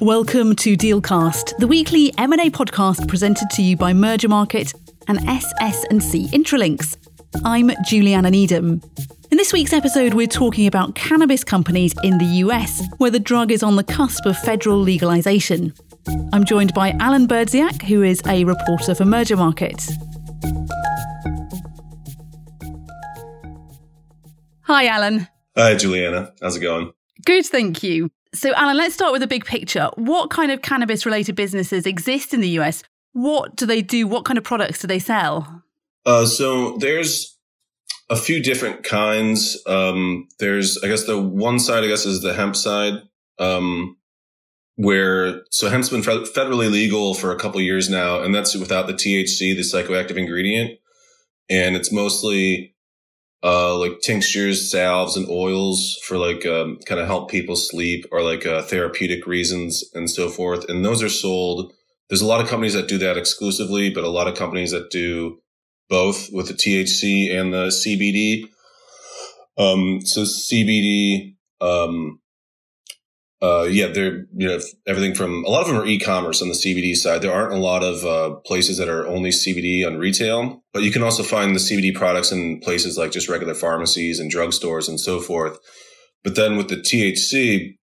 Welcome to Dealcast, the weekly M&A podcast presented to you by Mergermarket and SS&C Intralinks. I'm Juliana Needham. In this week's episode, we're talking about cannabis companies in the US, where the drug is on the cusp of federal legalization. I'm joined by Alan Berdziak, who is a reporter for Mergermarket. Hi, Alan. Hi, Juliana. How's it going? Good, thank you. So, Alan, let's start with the big picture. What kind of cannabis related businesses exist in the US? What do they do? What kind of products do they sell? Uh, so, there's a few different kinds. Um, there's, I guess, the one side, I guess, is the hemp side, um, where so hemp's been federally legal for a couple years now, and that's without the THC, the psychoactive ingredient, and it's mostly uh, like tinctures, salves, and oils for like um, kind of help people sleep or like uh, therapeutic reasons and so forth. And those are sold. There's a lot of companies that do that exclusively, but a lot of companies that do both with the THC and the CBD. Um, so CBD, um, uh, yeah, they're you know everything from a lot of them are e-commerce on the CBD side. There aren't a lot of uh, places that are only CBD on retail, but you can also find the CBD products in places like just regular pharmacies and drugstores and so forth. But then with the THC,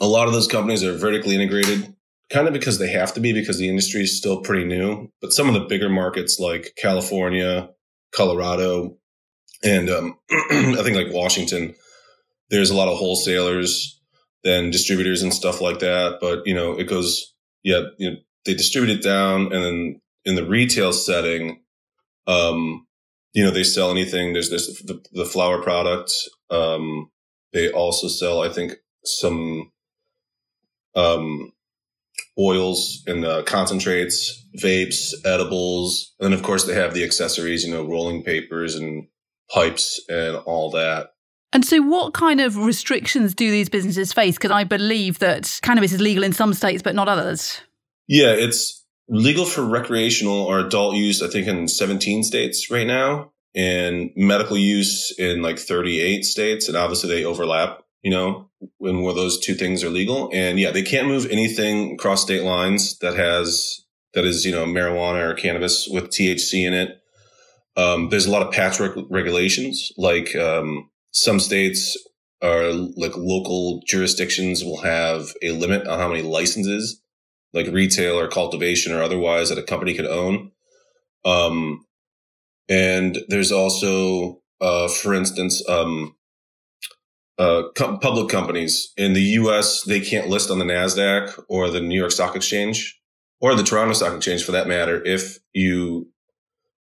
a lot of those companies are vertically integrated, kind of because they have to be because the industry is still pretty new. But some of the bigger markets like California, Colorado, and um, I think like Washington, there's a lot of wholesalers than distributors and stuff like that. But you know, it goes, yeah, you know, they distribute it down, and then in the retail setting, um, you know, they sell anything. There's this the, the flower product. Um, they also sell, I think, some um, oils and uh, concentrates, vapes, edibles, and then of course they have the accessories. You know, rolling papers and pipes and all that. And so, what kind of restrictions do these businesses face? Because I believe that cannabis is legal in some states, but not others. Yeah, it's legal for recreational or adult use, I think, in 17 states right now, and medical use in like 38 states. And obviously, they overlap, you know, when where those two things are legal. And yeah, they can't move anything across state lines that has, that is, you know, marijuana or cannabis with THC in it. Um, there's a lot of patchwork regulations, like, um, some states are like local jurisdictions will have a limit on how many licenses, like retail or cultivation or otherwise, that a company could own. Um, and there's also, uh, for instance, um, uh, public companies in the U.S. they can't list on the Nasdaq or the New York Stock Exchange or the Toronto Stock Exchange for that matter if you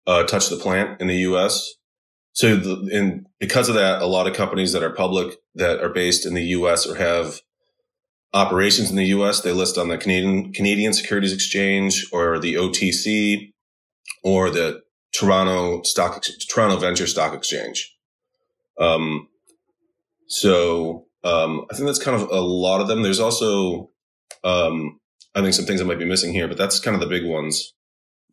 uh, touch the plant in the U.S. So, the, and because of that, a lot of companies that are public that are based in the U.S. or have operations in the U.S. they list on the Canadian Canadian Securities Exchange or the OTC or the Toronto Stock Toronto Venture Stock Exchange. Um, so um, I think that's kind of a lot of them. There's also um, I think some things that might be missing here, but that's kind of the big ones.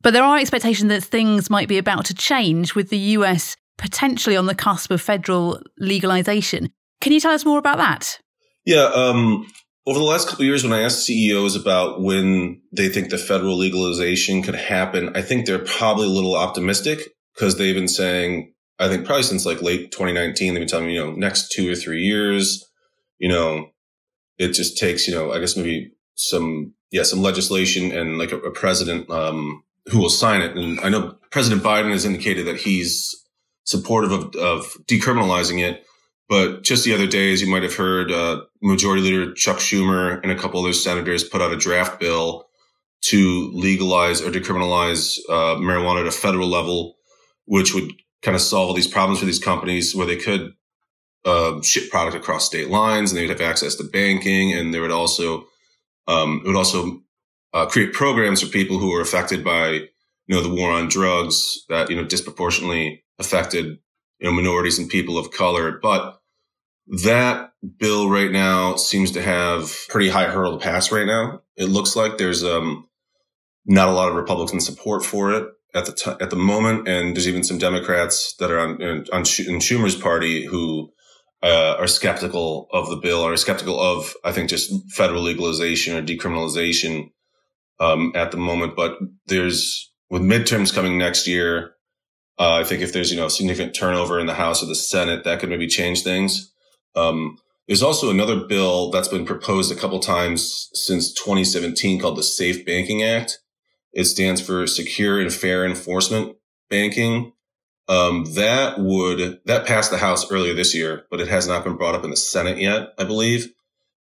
But there are expectations that things might be about to change with the US potentially on the cusp of federal legalization. Can you tell us more about that? Yeah. Um, over the last couple years, when I asked CEOs about when they think the federal legalization could happen, I think they're probably a little optimistic because they've been saying, I think probably since like late 2019, they've been telling me, you know, next two or three years, you know, it just takes, you know, I guess maybe some, yeah, some legislation and like a, a president, um, who will sign it. And I know President Biden has indicated that he's supportive of, of decriminalizing it. But just the other day, as you might have heard, uh, Majority Leader Chuck Schumer and a couple other senators put out a draft bill to legalize or decriminalize uh, marijuana at a federal level, which would kind of solve all these problems for these companies where they could uh, ship product across state lines and they would have access to banking and they would also um, it would also uh, create programs for people who are affected by you know the war on drugs that you know disproportionately affected you know minorities and people of color but that bill right now seems to have pretty high hurdle to pass right now it looks like there's um not a lot of republican support for it at the t- at the moment and there's even some democrats that are on, on in schumer's party who uh, are skeptical of the bill, or skeptical of I think just federal legalization or decriminalization um, at the moment. But there's with midterms coming next year. Uh, I think if there's you know significant turnover in the House or the Senate, that could maybe change things. Um, there's also another bill that's been proposed a couple times since 2017 called the Safe Banking Act. It stands for Secure and Fair Enforcement Banking. Um, that would that passed the House earlier this year, but it has not been brought up in the Senate yet, I believe.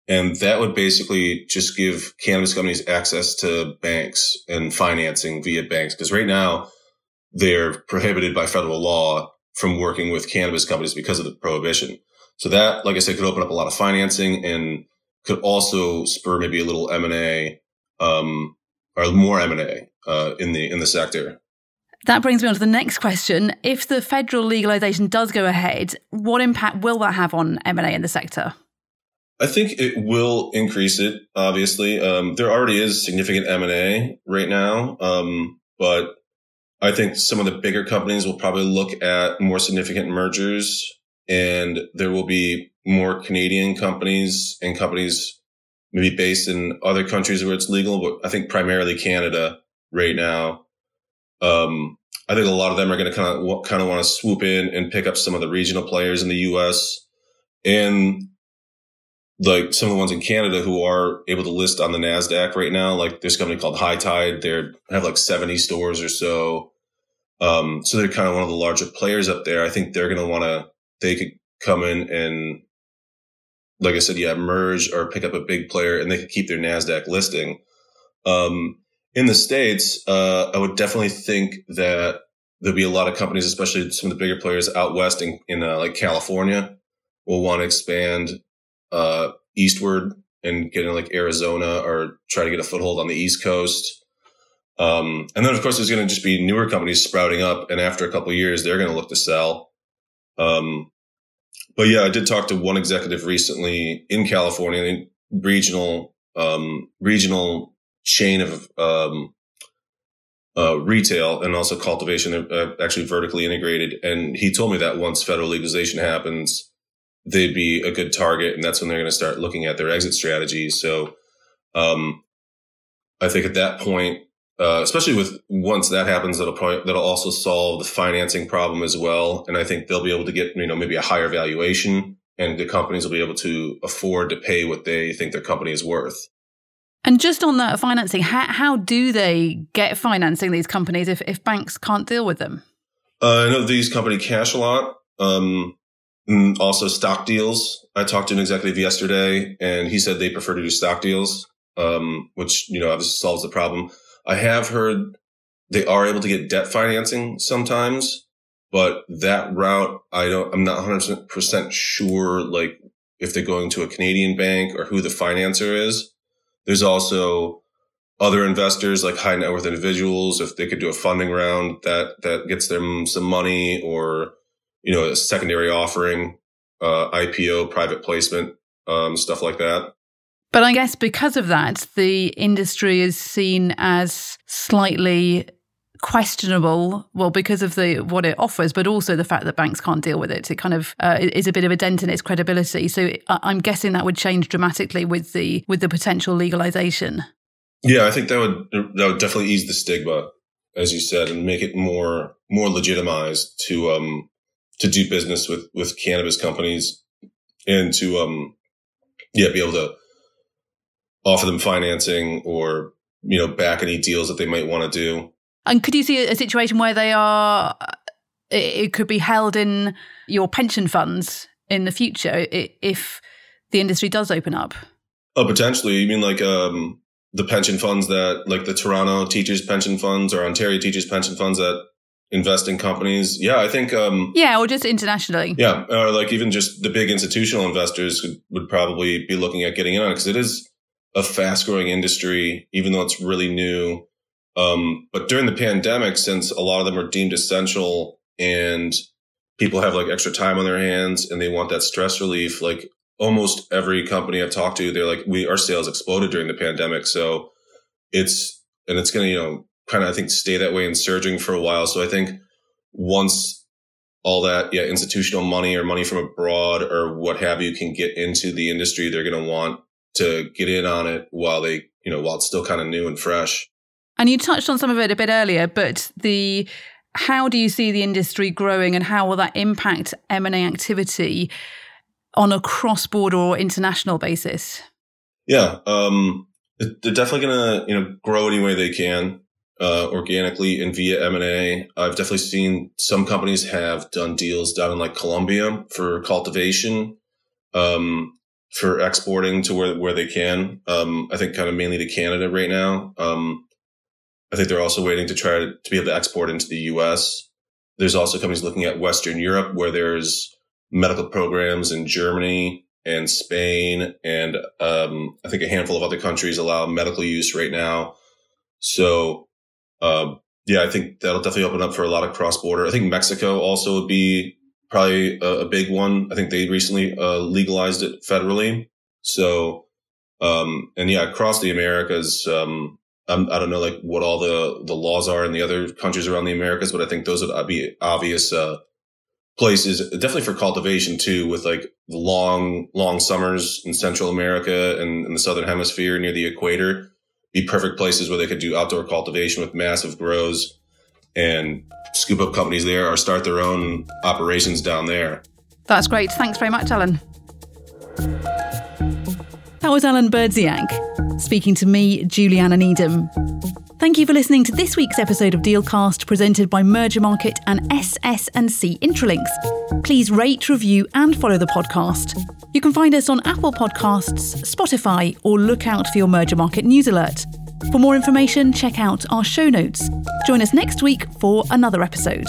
And that would basically just give cannabis companies access to banks and financing via banks. Because right now they're prohibited by federal law from working with cannabis companies because of the prohibition. So that, like I said, could open up a lot of financing and could also spur maybe a little M and A, um, or more M and A uh, in the in the sector. That brings me on to the next question. If the federal legalization does go ahead, what impact will that have on M and A in the sector? I think it will increase it. Obviously, um, there already is significant M and A right now, um, but I think some of the bigger companies will probably look at more significant mergers and there will be more Canadian companies and companies maybe based in other countries where it's legal, but I think primarily Canada right now. Um, I think a lot of them are going to kind of kind of want to swoop in and pick up some of the regional players in the U.S. and like some of the ones in Canada who are able to list on the Nasdaq right now. Like this company called High Tide. They have like 70 stores or so. Um, so they're kind of one of the larger players up there. I think they're going to want to they could come in and, like I said, yeah, merge or pick up a big player and they could keep their NASDAQ listing. Um, in the States, uh, I would definitely think that there'll be a lot of companies, especially some of the bigger players out west in, in uh, like California, will want to expand uh, eastward and get in like Arizona or try to get a foothold on the East Coast. Um, and then, of course, there's going to just be newer companies sprouting up, and after a couple years, they're going to look to sell. Um, but yeah, I did talk to one executive recently in California, regional um, regional chain of um, uh, retail and also cultivation, uh, actually vertically integrated. And he told me that once federal legalization happens, they'd be a good target, and that's when they're going to start looking at their exit strategies. So, um, I think at that point, uh, especially with once that happens, that'll probably that'll also solve the financing problem as well. And I think they'll be able to get you know maybe a higher valuation, and the companies will be able to afford to pay what they think their company is worth. And just on that financing, how, how do they get financing these companies if, if banks can't deal with them? Uh, I know these companies cash a lot. Um, also stock deals. I talked to an executive yesterday and he said they prefer to do stock deals, um, which, you know, obviously solves the problem. I have heard they are able to get debt financing sometimes, but that route, I don't, I'm not 100% sure, like if they're going to a Canadian bank or who the financer is. There's also other investors like high net worth individuals. If they could do a funding round that, that gets them some money or, you know, a secondary offering, uh, IPO, private placement, um, stuff like that. But I guess because of that, the industry is seen as slightly questionable well because of the what it offers but also the fact that banks can't deal with it. It kind of uh, is a bit of a dent in its credibility. So i'm guessing that would change dramatically with the with the potential legalization. Yeah i think that would that would definitely ease the stigma as you said and make it more more legitimized to um to do business with with cannabis companies and to um yeah be able to offer them financing or you know back any deals that they might want to do. And could you see a situation where they are? It could be held in your pension funds in the future if the industry does open up. Oh, potentially. You mean like um, the pension funds that, like the Toronto teachers' pension funds or Ontario teachers' pension funds that invest in companies? Yeah, I think. Um, yeah, or just internationally. Yeah, or like even just the big institutional investors would, would probably be looking at getting in on it because it is a fast growing industry, even though it's really new. Um, but during the pandemic, since a lot of them are deemed essential and people have like extra time on their hands and they want that stress relief, like almost every company I've talked to, they're like, we, our sales exploded during the pandemic. So it's, and it's going to, you know, kind of, I think, stay that way and surging for a while. So I think once all that, yeah, institutional money or money from abroad or what have you can get into the industry, they're going to want to get in on it while they, you know, while it's still kind of new and fresh. And you touched on some of it a bit earlier, but the how do you see the industry growing and how will that impact M&A activity on a cross-border or international basis? Yeah, um, they're definitely going to, you know, grow any way they can uh, organically and via M&A. I've definitely seen some companies have done deals down in like Colombia for cultivation, um, for exporting to where, where they can. Um, I think kind of mainly to Canada right now. Um, I think they're also waiting to try to, to be able to export into the US. There's also companies looking at Western Europe where there's medical programs in Germany and Spain. And, um, I think a handful of other countries allow medical use right now. So um, yeah, I think that'll definitely open up for a lot of cross border. I think Mexico also would be probably a, a big one. I think they recently uh, legalized it federally. So, um, and yeah, across the Americas, um, I'm, I do not know like what all the, the laws are in the other countries around the Americas, but I think those would be obvious, uh, places definitely for cultivation too, with like the long, long summers in Central America and in the Southern hemisphere near the equator be perfect places where they could do outdoor cultivation with massive grows and scoop up companies there or start their own operations down there. That's great. Thanks very much, Alan. That was Alan Berdziak speaking to me, Juliana Needham. Thank you for listening to this week's episode of Dealcast presented by Mergermarket and SS&C Intralinks. Please rate, review and follow the podcast. You can find us on Apple Podcasts, Spotify or look out for your Mergermarket news alert. For more information, check out our show notes. Join us next week for another episode.